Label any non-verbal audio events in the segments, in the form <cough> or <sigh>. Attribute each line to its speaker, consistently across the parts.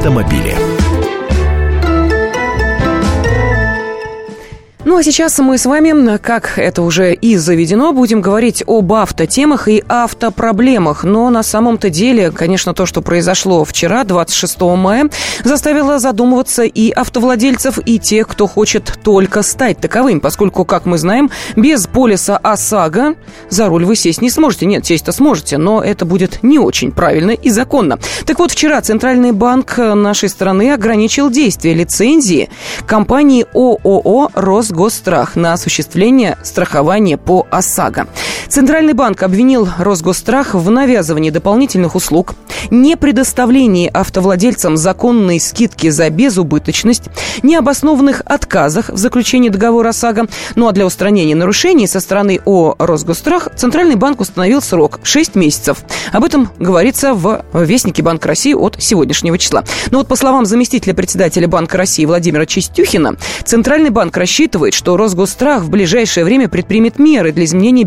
Speaker 1: автомобили.
Speaker 2: Ну а сейчас мы с вами, как это уже и заведено, будем говорить об автотемах и автопроблемах. Но на самом-то деле, конечно, то, что произошло вчера, 26 мая, заставило задумываться и автовладельцев, и тех, кто хочет только стать таковым, поскольку, как мы знаем, без полиса ОСАГО за руль вы сесть не сможете. Нет, сесть-то сможете, но это будет не очень правильно и законно. Так вот, вчера Центральный банк нашей страны ограничил действие лицензии компании ООО «Рос Росгосстрах на осуществление страхования по ОСАГО. Центральный банк обвинил Росгосстрах в навязывании дополнительных услуг, не предоставлении автовладельцам законной скидки за безубыточность, необоснованных отказах в заключении договора ОСАГО. Ну а для устранения нарушений со стороны ООО «Росгосстрах» Центральный банк установил срок 6 месяцев. Об этом говорится в Вестнике Банка России от сегодняшнего числа. Но вот по словам заместителя председателя Банка России Владимира Чистюхина, Центральный банк рассчитывает что Росгострах в ближайшее время предпримет меры для изменения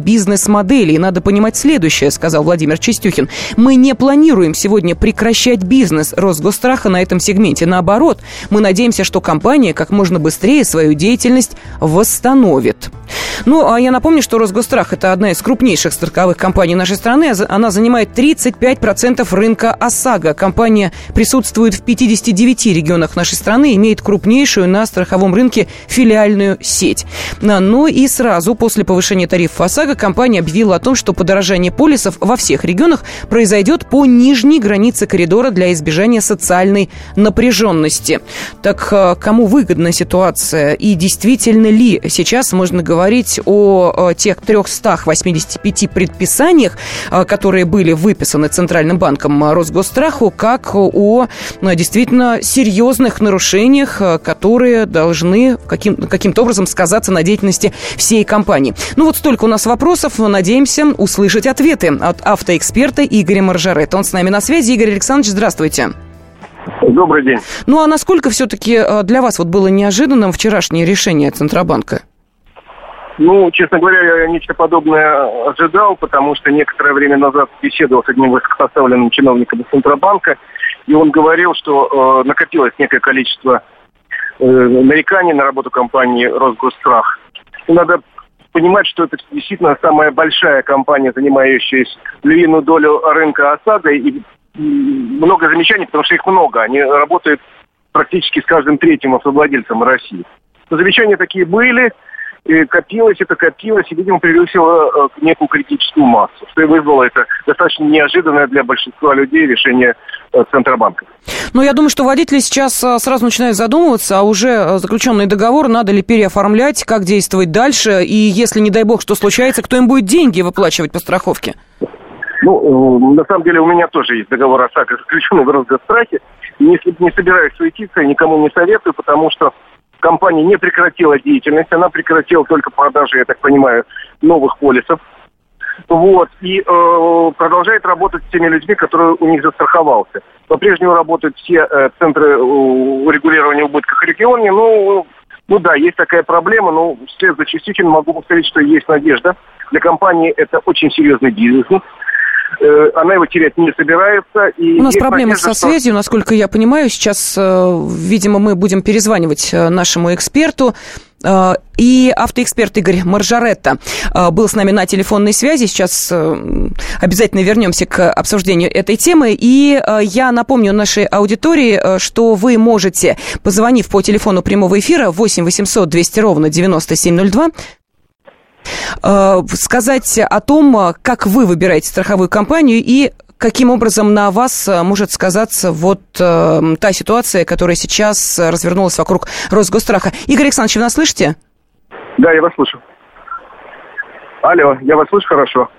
Speaker 2: бизнес-модели. И надо понимать следующее, сказал Владимир Чистюхин. Мы не планируем сегодня прекращать бизнес Росгостраха на этом сегменте. Наоборот, мы надеемся, что компания как можно быстрее свою деятельность восстановит. Ну, а я напомню, что Росгострах – это одна из крупнейших страховых компаний нашей страны. Она занимает 35% рынка ОСАГО. Компания присутствует в 59 регионах нашей страны, имеет крупнейшую на страховом рынке филиальную сеть. Ну и сразу после повышения тарифов ОСАГО компания объявила о том, что подорожание полисов во всех регионах произойдет по нижней границе коридора для избежания социальной напряженности. Так э, кому выгодна ситуация и действительно ли сейчас можно говорить о тех 385 предписаниях, э, которые были выписаны Центральным банком Росгосстраху, как о э, действительно серьезных нарушениях, которые должны каким, каким-то образом сказаться на деятельности всей компании. Ну вот столько у нас вопросов. Надеемся услышать ответы от автоэксперта Игоря Маржаретта. Он с нами на связи. Игорь Александрович, здравствуйте.
Speaker 3: Добрый день.
Speaker 2: Ну а насколько все-таки э, для вас вот было неожиданным вчерашнее решение Центробанка?
Speaker 3: Ну, честно говоря, я нечто подобное ожидал, потому что некоторое время назад беседовал с одним высокопоставленным чиновником Центробанка, и он говорил, что э, накопилось некое количество э, нареканий на работу компании «Росгосстрах». И надо понимать, что это действительно самая большая компания, занимающаяся львиную долю рынка ОСАГО, и много замечаний, потому что их много. Они работают практически с каждым третьим автовладельцем России. Но замечания такие были, и копилось это, копилось, и, видимо, превысило э, некую критическую массу, что и вызвало это достаточно неожиданное для большинства людей решение э, Центробанка.
Speaker 2: Ну, я думаю, что водители сейчас э, сразу начинают задумываться, а уже заключенный договор надо ли переоформлять, как действовать дальше, и если, не дай бог, что случается, кто им будет деньги выплачивать по страховке?
Speaker 3: Ну, на самом деле у меня тоже есть договор ОСАГО, заключенный в Росгострахе. Не, не собираюсь суетиться, никому не советую, потому что компания не прекратила деятельность, она прекратила только продажи, я так понимаю, новых полисов. Вот, и э, продолжает работать с теми людьми, которые у них застраховался. По-прежнему работают все э, центры э, регулирования убытков в регионе. Ну, ну да, есть такая проблема, но вслед за частично могу повторить, что есть надежда. Для компании это очень серьезный бизнес. Э, она его терять не собирается.
Speaker 2: И У нас проблемы со связью, что... насколько я понимаю. Сейчас, э, видимо, мы будем перезванивать э, нашему эксперту. И автоэксперт Игорь Маржаретта был с нами на телефонной связи. Сейчас обязательно вернемся к обсуждению этой темы. И я напомню нашей аудитории, что вы можете, позвонив по телефону прямого эфира 8 800 200 ровно 9702, Э, сказать о том, как вы выбираете страховую компанию и каким образом на вас э, может сказаться вот э, та ситуация, которая сейчас развернулась вокруг Росгосстраха. Игорь Александрович, вы нас слышите?
Speaker 3: Да, я вас слышу. Алло, я вас слышу хорошо.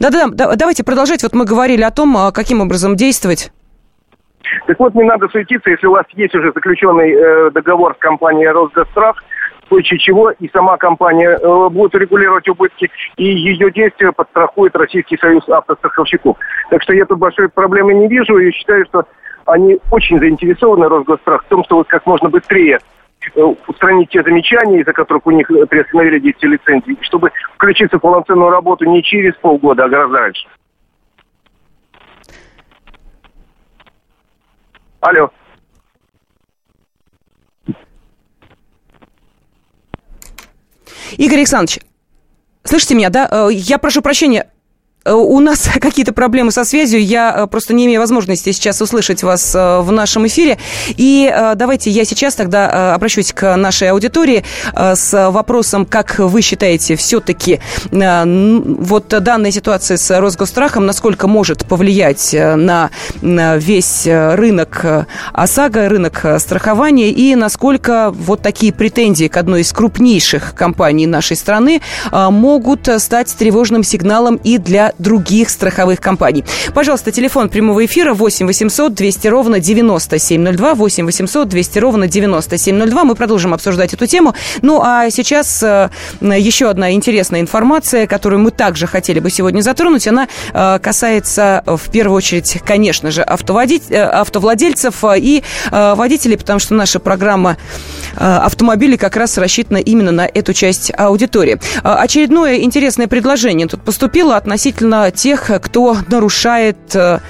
Speaker 2: Да-да, давайте продолжать. Вот мы говорили о том, каким образом действовать.
Speaker 3: Так вот, не надо суетиться, если у вас есть уже заключенный э, договор с компанией Росгострах, случае чего и сама компания э, будет регулировать убытки, и ее действия подстрахует Российский союз автостраховщиков. Так что я тут большой проблемы не вижу и считаю, что они очень заинтересованы, Росгострах, в том, что вот как можно быстрее э, устранить те замечания, из-за которых у них приостановили действие лицензии, чтобы включиться в полноценную работу не через полгода, а гораздо раньше. Алло.
Speaker 2: Игорь Александрович, слышите меня, да? Я прошу прощения, Э, у нас <laughs> какие-то проблемы со связью. Я э, просто не имею возможности сейчас услышать вас э, в нашем эфире. И давайте я сейчас тогда обращусь к нашей аудитории с вопросом, как вы считаете, все-таки вот данная ситуация с Росгострахом, насколько может повлиять на весь рынок ОСАГО, рынок страхования, и насколько вот такие претензии к одной из крупнейших компаний нашей страны могут стать тревожным сигналом и для других страховых компаний. Пожалуйста, телефон прямого эфира 8 800 200 ровно 9702, 8 800 200 ровно 9702. Мы продолжим обсуждать эту тему. Ну, а сейчас э, еще одна интересная информация, которую мы также хотели бы сегодня затронуть. Она э, касается, в первую очередь, конечно же, э, автовладельцев и водителей, потому что наша программа автомобилей как раз рассчитана именно на эту часть аудитории. Очередное интересное предложение тут поступило относительно касательно тех, кто нарушает э,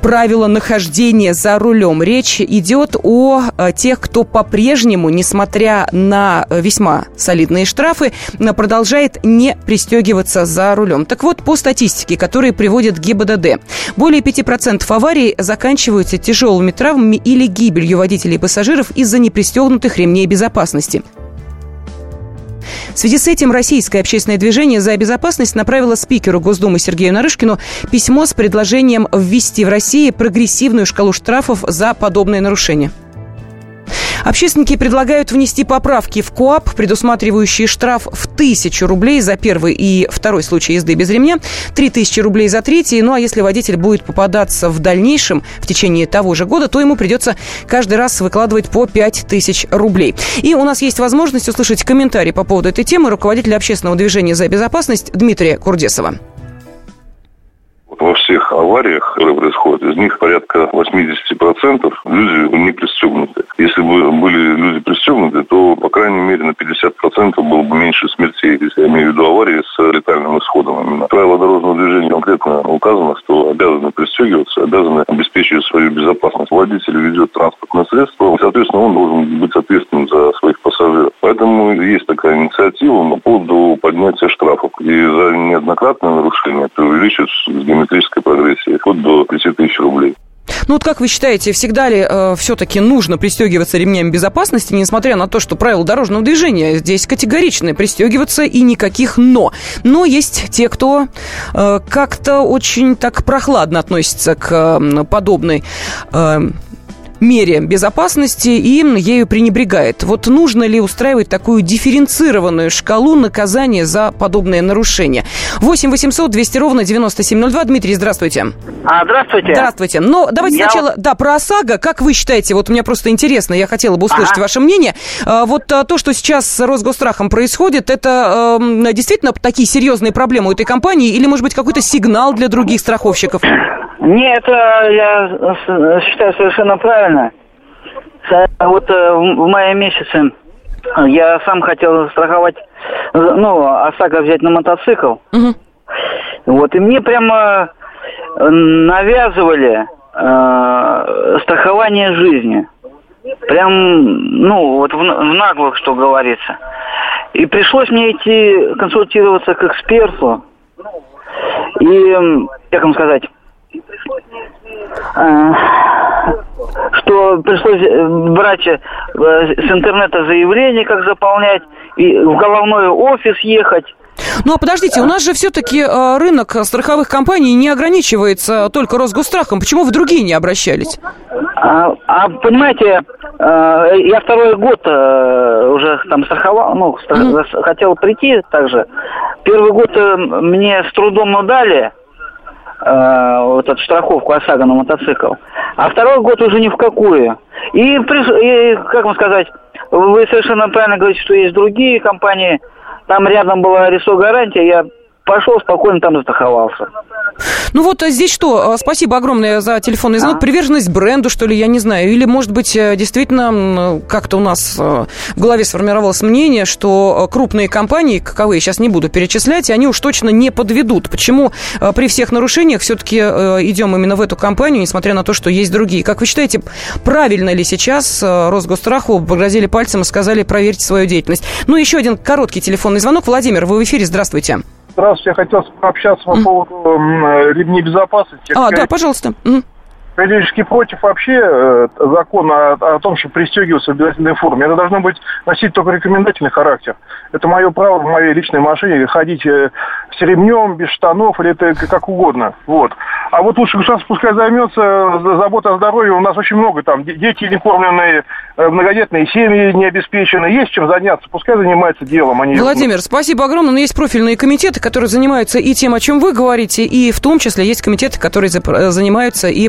Speaker 2: правила нахождения за рулем. Речь идет о э, тех, кто по-прежнему, несмотря на весьма солидные штрафы, продолжает не пристегиваться за рулем. Так вот, по статистике, которую приводит ГИБДД, более 5% аварий заканчиваются тяжелыми травмами или гибелью водителей и пассажиров из-за непристегнутых ремней безопасности. В связи с этим Российское общественное движение «За безопасность» направило спикеру Госдумы Сергею Нарышкину письмо с предложением ввести в России прогрессивную шкалу штрафов за подобные нарушения. Общественники предлагают внести поправки в КОАП, предусматривающие штраф в тысячу рублей за первый и второй случай езды без ремня, три тысячи рублей за третий. Ну а если водитель будет попадаться в дальнейшем, в течение того же года, то ему придется каждый раз выкладывать по пять тысяч рублей. И у нас есть возможность услышать комментарий по поводу этой темы руководителя общественного движения «За безопасность» Дмитрия Курдесова
Speaker 1: во всех авариях, которые происходят, из них порядка 80% люди не пристегнуты. Если бы были люди пристегнуты, то, по крайней мере, на 50% было бы меньше смертей, если я имею в виду аварии с летальным исходом именно. Правила дорожного движения конкретно указано, что обязаны пристегиваться, обязаны обеспечивать свою безопасность. Водитель ведет транспортное средство, соответственно, он должен быть ответственным за своих пассажиров. Поэтому есть такая инициатива по поводу поднятия штрафов. И за неоднократное нарушение это увеличивается с геометрической прогрессией вплоть до 5 тысяч рублей.
Speaker 2: Ну вот как вы считаете, всегда ли э, все-таки нужно пристегиваться ремнями безопасности, несмотря на то, что правила дорожного движения здесь категоричные, пристегиваться и никаких «но». Но есть те, кто э, как-то очень так прохладно относится к э, подобной э, мере безопасности и ею пренебрегает. Вот нужно ли устраивать такую дифференцированную шкалу наказания за подобное нарушение? 8 800 200 ровно 9702. Дмитрий, здравствуйте.
Speaker 4: А, здравствуйте.
Speaker 2: Здравствуйте. Но давайте я... сначала, да, про ОСАГО. Как вы считаете, вот мне просто интересно, я хотела бы услышать ага. ваше мнение. А, вот а, то, что сейчас с Росгострахом происходит, это э, действительно такие серьезные проблемы у этой компании или, может быть, какой-то сигнал для других страховщиков?
Speaker 4: Нет, это я считаю совершенно правильно. Вот э, в мае месяце я сам хотел страховать, ну, ОСАГО взять на мотоцикл. Угу. Вот, и мне прямо навязывали э, страхование жизни. Прям, ну, вот в, в наглых, что говорится. И пришлось мне идти консультироваться к эксперту. И, как вам сказать, что пришлось э, брать э, с интернета заявление, как заполнять, и в головной офис ехать.
Speaker 2: Ну а подождите, у нас же все-таки э, рынок страховых компаний не ограничивается только Росгострахом. Почему вы другие не обращались?
Speaker 4: А, а понимаете, я второй год уже там страховал, ну, mm. хотел прийти также. Первый год мне с трудом дали э, вот эту страховку ОСАГО на мотоцикл. А второй год уже ни в какую. И, и как вам сказать, вы совершенно правильно говорите, что есть другие компании. Там рядом была рисо гарантия, я пошел спокойно там застраховался.
Speaker 2: Ну вот а здесь что? А, спасибо огромное за телефонный звонок. А? Приверженность бренду, что ли, я не знаю. Или, может быть, э, действительно как-то у нас э, в голове сформировалось мнение, что крупные компании, каковые сейчас не буду перечислять, они уж точно не подведут. Почему при всех нарушениях все-таки идем именно в эту компанию, несмотря на то, что есть другие? Как вы считаете, правильно ли сейчас Росгосстраху погрозили пальцем и сказали, проверьте свою деятельность? Ну, еще один короткий телефонный звонок. Владимир, вы в эфире, здравствуйте.
Speaker 5: Здравствуйте, я хотел пообщаться по поводу ремней безопасности.
Speaker 2: А, да, пожалуйста
Speaker 5: категорически против вообще э, закона о, о том, что пристегиваться в обязательной форме. Это должно быть носить только рекомендательный характер. Это мое право в моей личной машине ходить э, с ремнем, без штанов, или это как угодно. Вот. А вот лучше государство пускай займется заботой о здоровье. У нас очень много там дети некормленные, э, многодетные семьи не обеспечены. Есть чем заняться, пускай занимается делом. Они...
Speaker 2: Владимир, спасибо огромное. Но есть профильные комитеты, которые занимаются и тем, о чем вы говорите, и в том числе есть комитеты, которые занимаются и